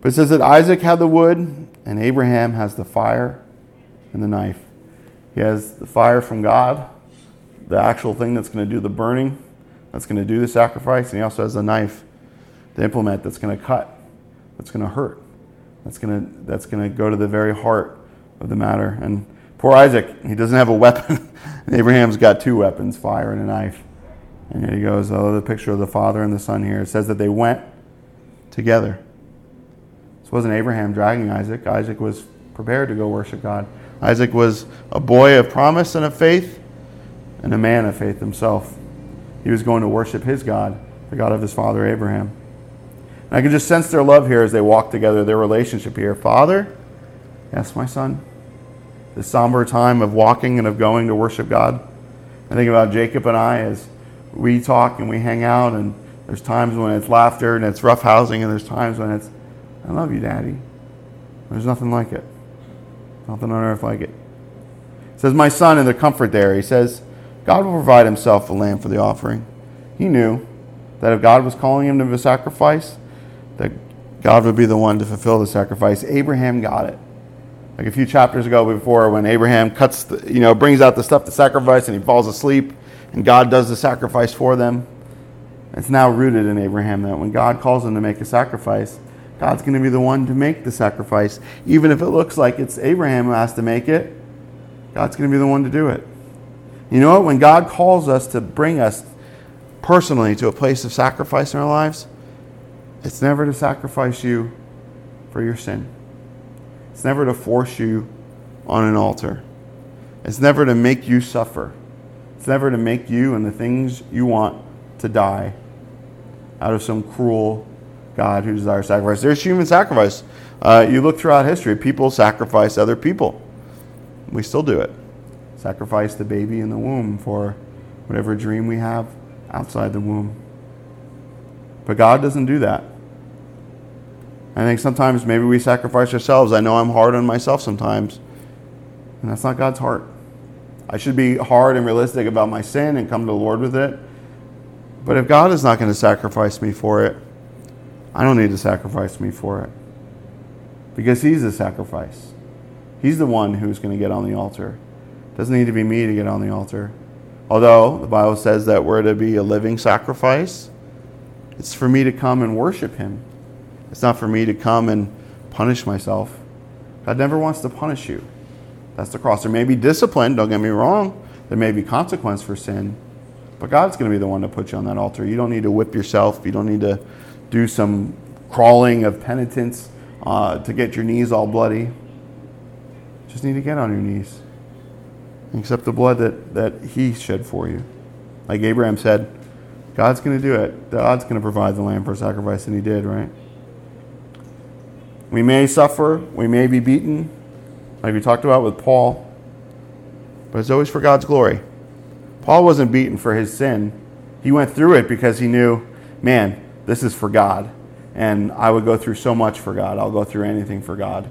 But it says that Isaac had the wood and Abraham has the fire and the knife. He has the fire from God, the actual thing that's going to do the burning, that's going to do the sacrifice, and he also has the knife, the implement that's going to cut, that's going to hurt, that's going to that's going to go to the very heart of the matter. And poor Isaac, he doesn't have a weapon. Abraham's got two weapons, fire and a knife. And here he goes, oh, the picture of the father and the son here. It says that they went together. This wasn't Abraham dragging Isaac. Isaac was prepared to go worship God. Isaac was a boy of promise and of faith, and a man of faith himself. He was going to worship his God, the God of his father Abraham. And I can just sense their love here as they walk together, their relationship here. Father, yes, my son. This somber time of walking and of going to worship God. I think about Jacob and I as we talk and we hang out, and there's times when it's laughter and it's rough housing, and there's times when it's, I love you, Daddy. There's nothing like it. Nothing on earth like it. It says, My son, in the comfort there, he says, God will provide himself a lamb for the offering. He knew that if God was calling him to the sacrifice, that God would be the one to fulfill the sacrifice. Abraham got it. Like a few chapters ago before, when Abraham cuts, the, you know, brings out the stuff to sacrifice and he falls asleep, and God does the sacrifice for them. It's now rooted in Abraham that when God calls him to make a sacrifice, God's going to be the one to make the sacrifice. Even if it looks like it's Abraham who has to make it, God's going to be the one to do it. You know what? When God calls us to bring us personally to a place of sacrifice in our lives, it's never to sacrifice you for your sin. It's never to force you on an altar. It's never to make you suffer. It's never to make you and the things you want to die out of some cruel God who desires sacrifice. There's human sacrifice. Uh, you look throughout history, people sacrifice other people. We still do it. Sacrifice the baby in the womb for whatever dream we have outside the womb. But God doesn't do that. I think sometimes maybe we sacrifice ourselves. I know I'm hard on myself sometimes, and that's not God's heart. I should be hard and realistic about my sin and come to the Lord with it. But if God is not going to sacrifice me for it, I don't need to sacrifice me for it. Because He's the sacrifice. He's the one who's going to get on the altar. Doesn't need to be me to get on the altar. Although the Bible says that we're to be a living sacrifice, it's for me to come and worship Him. It's not for me to come and punish myself. God never wants to punish you. That's the cross. There may be discipline, don't get me wrong. There may be consequence for sin. But God's going to be the one to put you on that altar. You don't need to whip yourself. You don't need to do some crawling of penitence uh, to get your knees all bloody. Just need to get on your knees. and Accept the blood that, that He shed for you. Like Abraham said, God's going to do it. God's going to provide the lamb for sacrifice, and He did, right? We may suffer, we may be beaten, like we talked about with Paul, but it's always for God's glory. Paul wasn't beaten for his sin. He went through it because he knew, man, this is for God. And I would go through so much for God. I'll go through anything for God.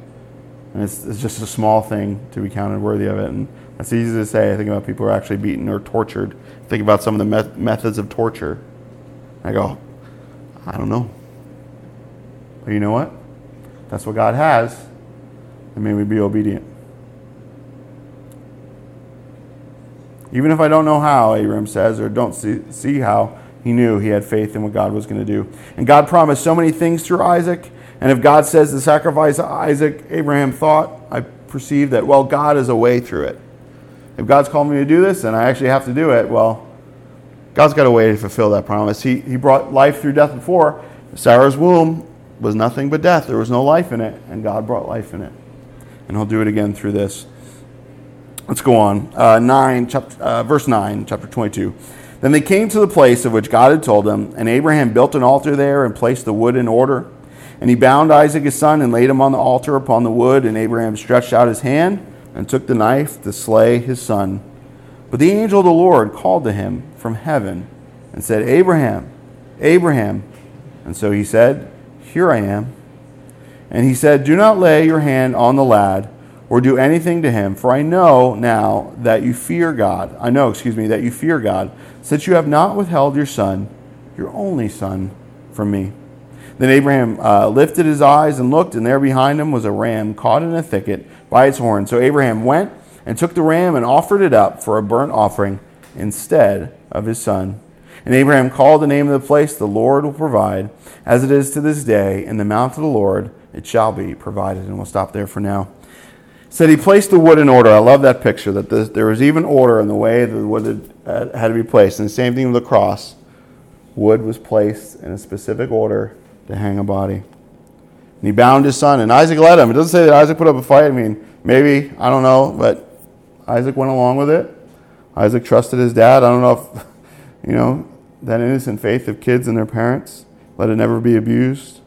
And it's, it's just a small thing to be counted worthy of it. And that's easy to say. I think about people who are actually beaten or tortured. Think about some of the met- methods of torture. I go, I don't know. But you know what? That's what God has. And may we be obedient. Even if I don't know how, Abraham says, or don't see, see how, he knew he had faith in what God was going to do. And God promised so many things through Isaac. And if God says to sacrifice of Isaac, Abraham thought, I perceive that, well, God is a way through it. If God's called me to do this and I actually have to do it, well, God's got a way to fulfill that promise. He, he brought life through death before. Sarah's womb was nothing but death. There was no life in it, and God brought life in it. And He'll do it again through this. Let's go on. Uh, 9, chapter, uh, verse 9, chapter 22. Then they came to the place of which God had told them, and Abraham built an altar there and placed the wood in order. And he bound Isaac his son and laid him on the altar upon the wood, and Abraham stretched out his hand and took the knife to slay his son. But the angel of the Lord called to him from heaven and said, Abraham, Abraham. And so he said, here I am. And he said, Do not lay your hand on the lad or do anything to him, for I know now that you fear God. I know, excuse me, that you fear God, since you have not withheld your son, your only son, from me. Then Abraham uh, lifted his eyes and looked, and there behind him was a ram caught in a thicket by its horn. So Abraham went and took the ram and offered it up for a burnt offering instead of his son. And Abraham called the name of the place, The Lord will provide, as it is to this day, in the mount of the Lord it shall be provided. And we'll stop there for now. Said he placed the wood in order. I love that picture, that there was even order in the way the wood uh, had to be placed. And the same thing with the cross. Wood was placed in a specific order to hang a body. And he bound his son, and Isaac led him. It doesn't say that Isaac put up a fight. I mean, maybe, I don't know, but Isaac went along with it. Isaac trusted his dad. I don't know if, you know, that innocent faith of kids and their parents. Let it never be abused.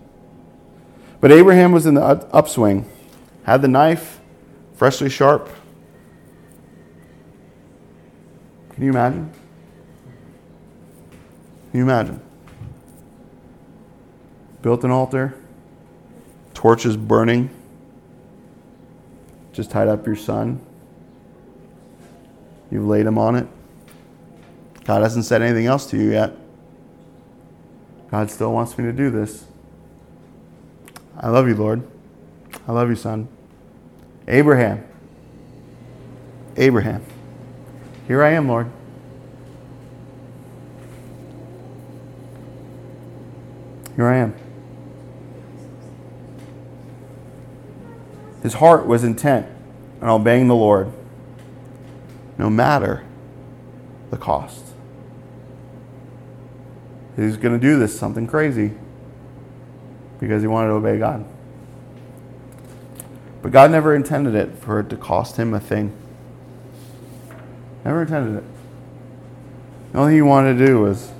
But Abraham was in the upswing, had the knife freshly sharp. Can you imagine? Can you imagine? Built an altar, torches burning, just tied up your son. You've laid him on it. God hasn't said anything else to you yet. God still wants me to do this. I love you, Lord. I love you, son. Abraham. Abraham. Here I am, Lord. Here I am. His heart was intent on obeying the Lord, no matter the cost. He's going to do this something crazy because he wanted to obey God. But God never intended it for it to cost him a thing. Never intended it. The only thing he wanted to do was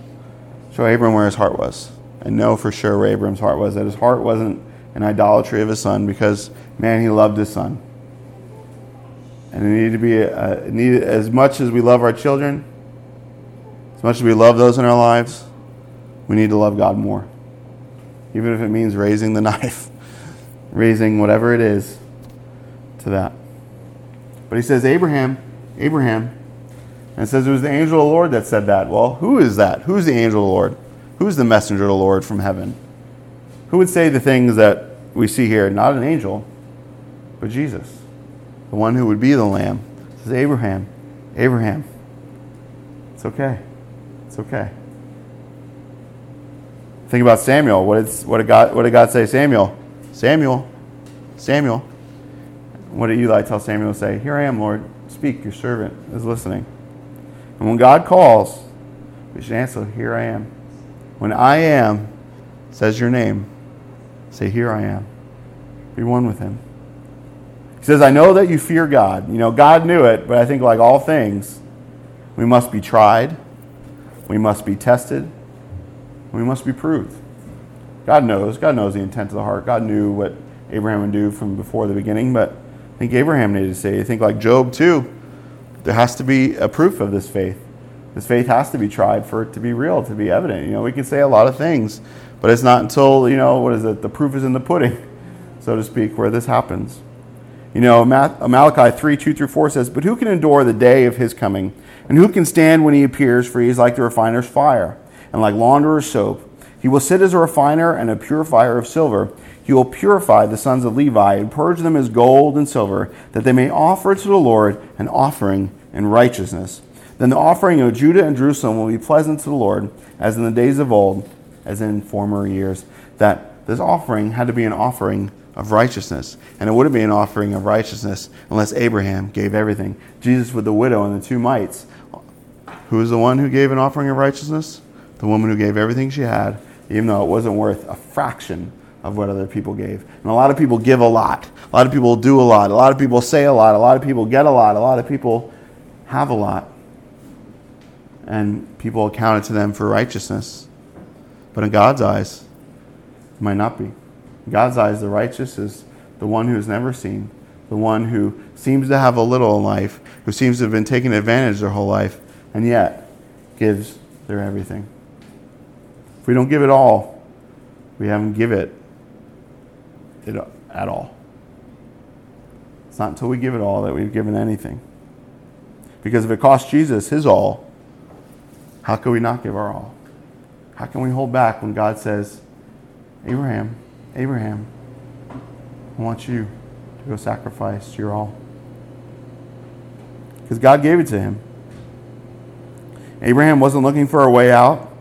show Abram where his heart was. And know for sure where Abram's heart was. That his heart wasn't an idolatry of his son because, man, he loved his son. And it needed to be uh, a, needed, as much as we love our children, as much as we love those in our lives, we need to love God more. Even if it means raising the knife, raising whatever it is to that. But he says, Abraham, Abraham, and says it was the angel of the Lord that said that. Well, who is that? Who's the angel of the Lord? Who's the messenger of the Lord from heaven? Who would say the things that we see here? Not an angel, but Jesus, the one who would be the Lamb. It says, Abraham, Abraham. It's okay. It's okay. Think about Samuel. What did, what did, God, what did God say? Samuel, Samuel, Samuel. What did Eli tell Samuel to say? Here I am, Lord. Speak, your servant is listening. And when God calls, we should answer, Here I am. When I am says your name, say, Here I am. Be one with him. He says, I know that you fear God. You know, God knew it, but I think, like all things, we must be tried, we must be tested, we must be proved. God knows. God knows the intent of the heart. God knew what Abraham would do from before the beginning, but I think Abraham needed to say, I think, like Job, too, there has to be a proof of this faith. This faith has to be tried for it to be real, to be evident. You know, we can say a lot of things, but it's not until, you know, what is it? The proof is in the pudding, so to speak, where this happens. You know, Malachi 3 2 through 4 says, But who can endure the day of his coming? And who can stand when he appears? For he is like the refiner's fire, and like launderer's soap. He will sit as a refiner and a purifier of silver. He will purify the sons of Levi and purge them as gold and silver, that they may offer to the Lord an offering in righteousness. Then the offering of Judah and Jerusalem will be pleasant to the Lord, as in the days of old, as in former years. That this offering had to be an offering of righteousness. And it wouldn't be an offering of righteousness unless Abraham gave everything. Jesus with the widow and the two mites. Who was the one who gave an offering of righteousness? The woman who gave everything she had, even though it wasn't worth a fraction of what other people gave. And a lot of people give a lot. A lot of people do a lot. A lot of people say a lot. A lot of people get a lot. A lot of people have a lot and people account it to them for righteousness. But in God's eyes, it might not be. In God's eyes, the righteous is the one who has never seen, the one who seems to have a little in life, who seems to have been taken advantage their whole life, and yet gives their everything. If we don't give it all, we haven't give it, it at all. It's not until we give it all that we've given anything. Because if it cost Jesus his all, how can we not give our all? How can we hold back when God says, Abraham, Abraham, I want you to go sacrifice your all? Because God gave it to him. Abraham wasn't looking for a way out.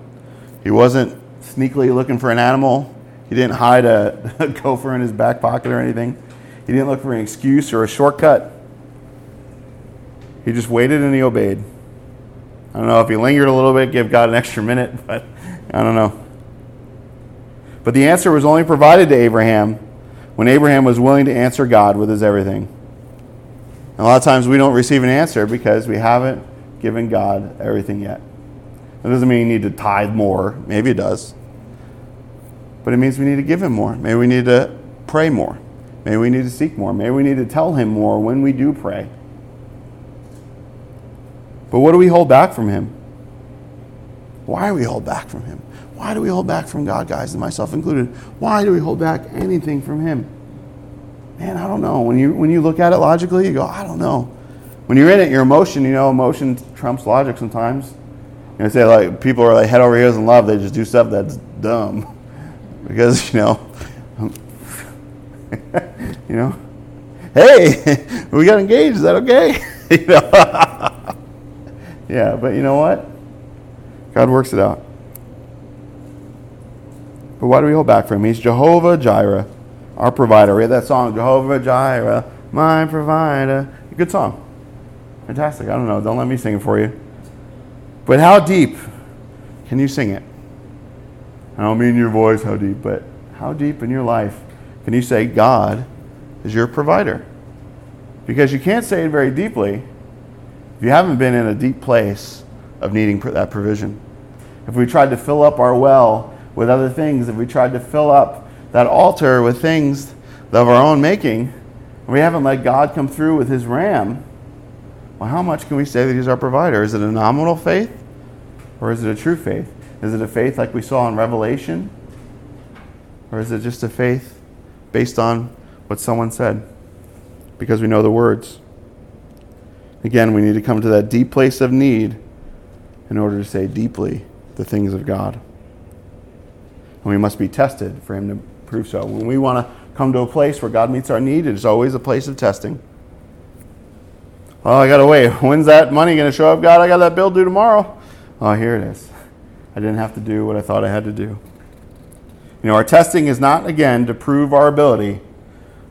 He wasn't sneakily looking for an animal. He didn't hide a, a gopher in his back pocket or anything. He didn't look for an excuse or a shortcut. He just waited and he obeyed. I don't know if he lingered a little bit, give God an extra minute, but I don't know. But the answer was only provided to Abraham when Abraham was willing to answer God with his everything. And a lot of times we don't receive an answer because we haven't given God everything yet. That doesn't mean you need to tithe more. Maybe it does. But it means we need to give him more. Maybe we need to pray more. Maybe we need to seek more. Maybe we need to tell him more when we do pray. But what do we hold back from Him? Why do we hold back from Him? Why do we hold back from God, guys, and myself included? Why do we hold back anything from Him? Man, I don't know. When you when you look at it logically, you go, I don't know. When you're in it, your emotion, you know, emotion trumps logic sometimes. You know, say like people are like head over heels in love, they just do stuff that's dumb. Because, you know, you know, hey, we got engaged, is that okay? you know? Yeah, but you know what? God works it out. But why do we hold back from him? He's Jehovah Jireh, our provider. We had that song, Jehovah Jireh, my provider. Good song. Fantastic. I don't know. Don't let me sing it for you. But how deep can you sing it? I don't mean your voice, how deep, but how deep in your life can you say God is your provider? Because you can't say it very deeply if you haven't been in a deep place of needing that provision. If we tried to fill up our well with other things, if we tried to fill up that altar with things of our own making, we haven't let God come through with his ram, well, how much can we say that he's our provider? Is it a nominal faith or is it a true faith? Is it a faith like we saw in Revelation? Or is it just a faith based on what someone said? Because we know the words. Again, we need to come to that deep place of need in order to say deeply the things of God. And we must be tested for Him to prove so. When we want to come to a place where God meets our need, it is always a place of testing. Well, I got to wait. When's that money to show up? God, I got that bill due tomorrow. Oh, here it is. I didn't have to do what I thought I had to do. You know, our testing is not, again, to prove our ability,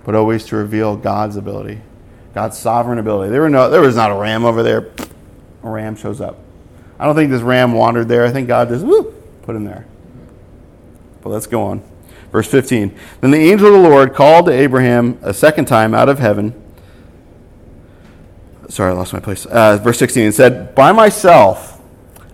but always to reveal God's ability, God's sovereign ability. There, were no, there was not a ram over there. A ram shows up. I don't think this ram wandered there. I think God just put him there. But let's go on. Verse 15. Then the angel of the Lord called to Abraham a second time out of heaven. Sorry, I lost my place. Uh, verse 16. and said, By myself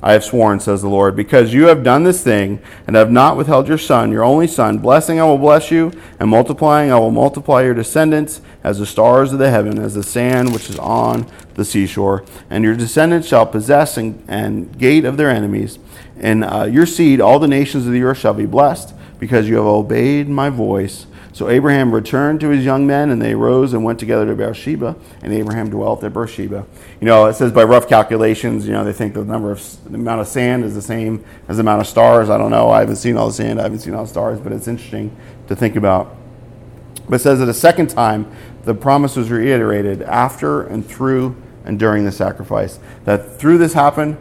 I have sworn, says the Lord, because you have done this thing and have not withheld your son, your only son. Blessing I will bless you, and multiplying I will multiply your descendants as the stars of the heaven, as the sand which is on the seashore. And your descendants shall possess and, and gate of their enemies. And uh, your seed, all the nations of the earth shall be blessed, because you have obeyed my voice. So Abraham returned to his young men, and they rose and went together to Beersheba, and Abraham dwelt at Beersheba. You know, it says by rough calculations, you know, they think the number of the amount of sand is the same as the amount of stars. I don't know. I haven't seen all the sand. I haven't seen all the stars, but it's interesting to think about. But it says that a second time, the promise was reiterated after and through and during the sacrifice. That through this happened,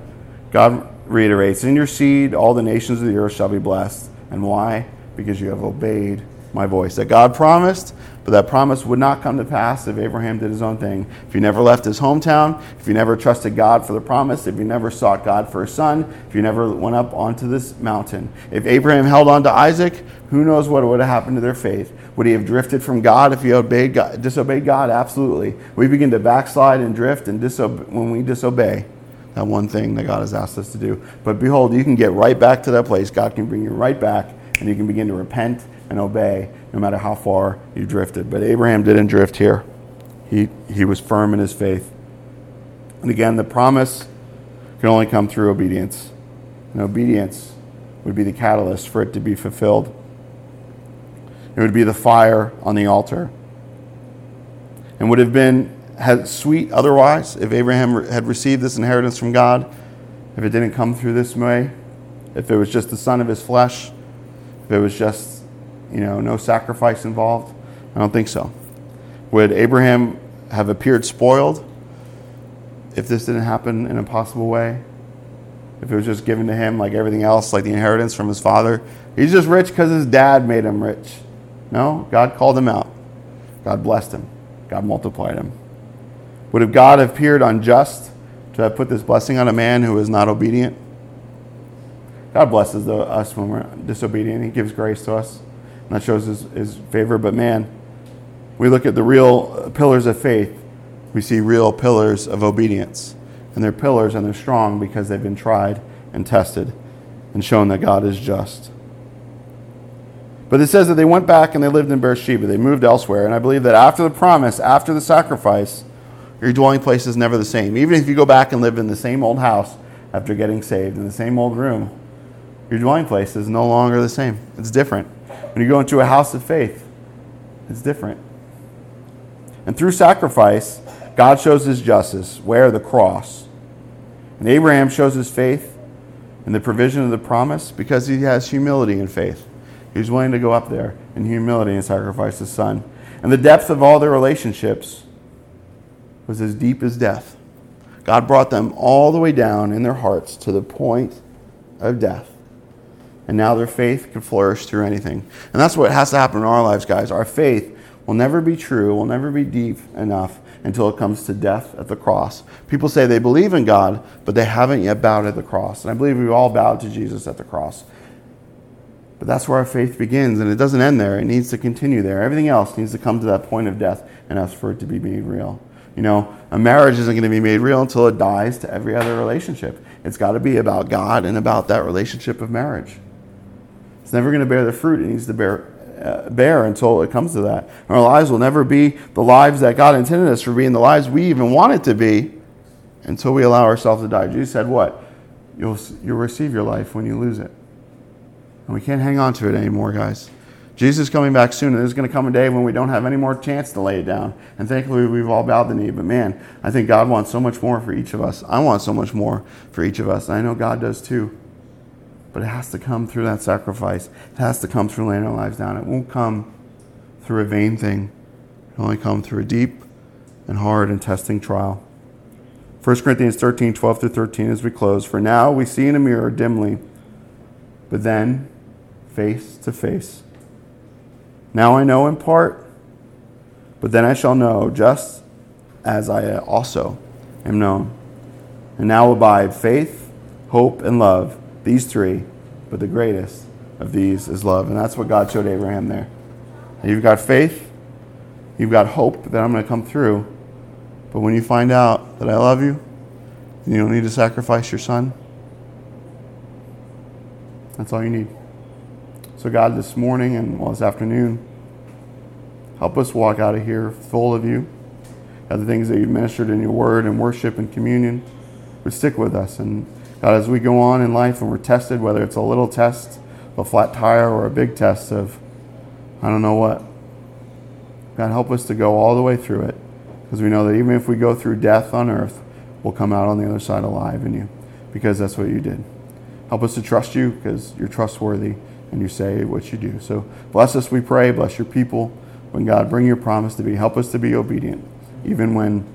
God reiterates, In your seed, all the nations of the earth shall be blessed. And why? Because you have obeyed my voice. That God promised, but that promise would not come to pass if Abraham did his own thing. If he never left his hometown, if he never trusted God for the promise, if he never sought God for a son, if he never went up onto this mountain. If Abraham held on to Isaac, who knows what would have happened to their faith? Would he have drifted from God if he obeyed God, disobeyed God? Absolutely. We begin to backslide and drift and disobey when we disobey that one thing that God has asked us to do. But behold, you can get right back to that place. God can bring you right back, and you can begin to repent and obey no matter how far you drifted. But Abraham didn't drift here, he, he was firm in his faith. And again, the promise can only come through obedience. And obedience would be the catalyst for it to be fulfilled. It would be the fire on the altar. And would have been had sweet otherwise if Abraham had received this inheritance from God, if it didn't come through this way, if it was just the son of his flesh, if it was just you know, no sacrifice involved? I don't think so. Would Abraham have appeared spoiled if this didn't happen in a possible way? If it was just given to him like everything else, like the inheritance from his father? He's just rich because his dad made him rich. No, God called him out. God blessed him. God multiplied him. Would have God appeared unjust to have put this blessing on a man who is not obedient? God blesses us when we're disobedient. He gives grace to us that shows his, his favor. But man, we look at the real pillars of faith, we see real pillars of obedience. And they're pillars and they're strong because they've been tried and tested and shown that God is just. But it says that they went back and they lived in Beersheba. They moved elsewhere. And I believe that after the promise, after the sacrifice, your dwelling place is never the same. Even if you go back and live in the same old house after getting saved, in the same old room, your dwelling place is no longer the same. It's different. When you go into a house of faith, it's different. And through sacrifice, God shows his justice. Where? The cross. And Abraham shows his faith in the provision of the promise because he has humility and faith. He's willing to go up there in humility and sacrifice his son. And the depth of all their relationships was as deep as death. God brought them all the way down in their hearts to the point of death and now their faith can flourish through anything. And that's what has to happen in our lives, guys. Our faith will never be true, will never be deep enough until it comes to death at the cross. People say they believe in God, but they haven't yet bowed at the cross. And I believe we've all bowed to Jesus at the cross. But that's where our faith begins, and it doesn't end there. It needs to continue there. Everything else needs to come to that point of death and us for it to be made real. You know, a marriage isn't going to be made real until it dies to every other relationship. It's got to be about God and about that relationship of marriage. It's never going to bear the fruit it needs to bear, uh, bear until it comes to that. Our lives will never be the lives that God intended us for being, the lives we even want it to be, until we allow ourselves to die. Jesus said, What? You'll, you'll receive your life when you lose it. And we can't hang on to it anymore, guys. Jesus is coming back soon, and there's going to come a day when we don't have any more chance to lay it down. And thankfully, we've all bowed the knee. But man, I think God wants so much more for each of us. I want so much more for each of us. I know God does too. But it has to come through that sacrifice. It has to come through laying our lives down. It won't come through a vain thing. It only come through a deep and hard and testing trial. 1 Corinthians 13, 12 through 13 as we close. For now we see in a mirror dimly, but then face to face. Now I know in part, but then I shall know just as I also am known. And now abide faith, hope, and love, these three, but the greatest of these is love. And that's what God showed Abraham there. And you've got faith, you've got hope that I'm going to come through, but when you find out that I love you, you don't need to sacrifice your son, that's all you need. So, God, this morning and well, this afternoon, help us walk out of here full of you. God, the things that you've ministered in your word and worship and communion would stick with us. And God, as we go on in life and we're tested, whether it's a little test, of a flat tire, or a big test of I don't know what, God, help us to go all the way through it because we know that even if we go through death on earth, we'll come out on the other side alive in you because that's what you did. Help us to trust you because you're trustworthy and you say what you do. So bless us, we pray. Bless your people. When God, bring your promise to be. Help us to be obedient, even when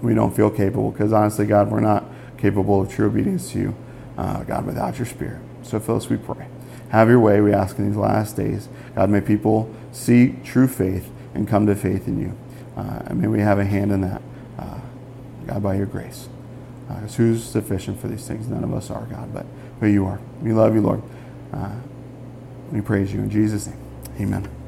we don't feel capable. Because honestly, God, we're not capable of true obedience to you, uh, God, without your Spirit. So fill us, we pray. Have your way, we ask in these last days. God, may people see true faith and come to faith in you. Uh, and may we have a hand in that, uh, God, by your grace. Because uh, who's sufficient for these things? None of us are, God, but, but you are. We love you, Lord. Uh, we praise you in Jesus' name. Amen.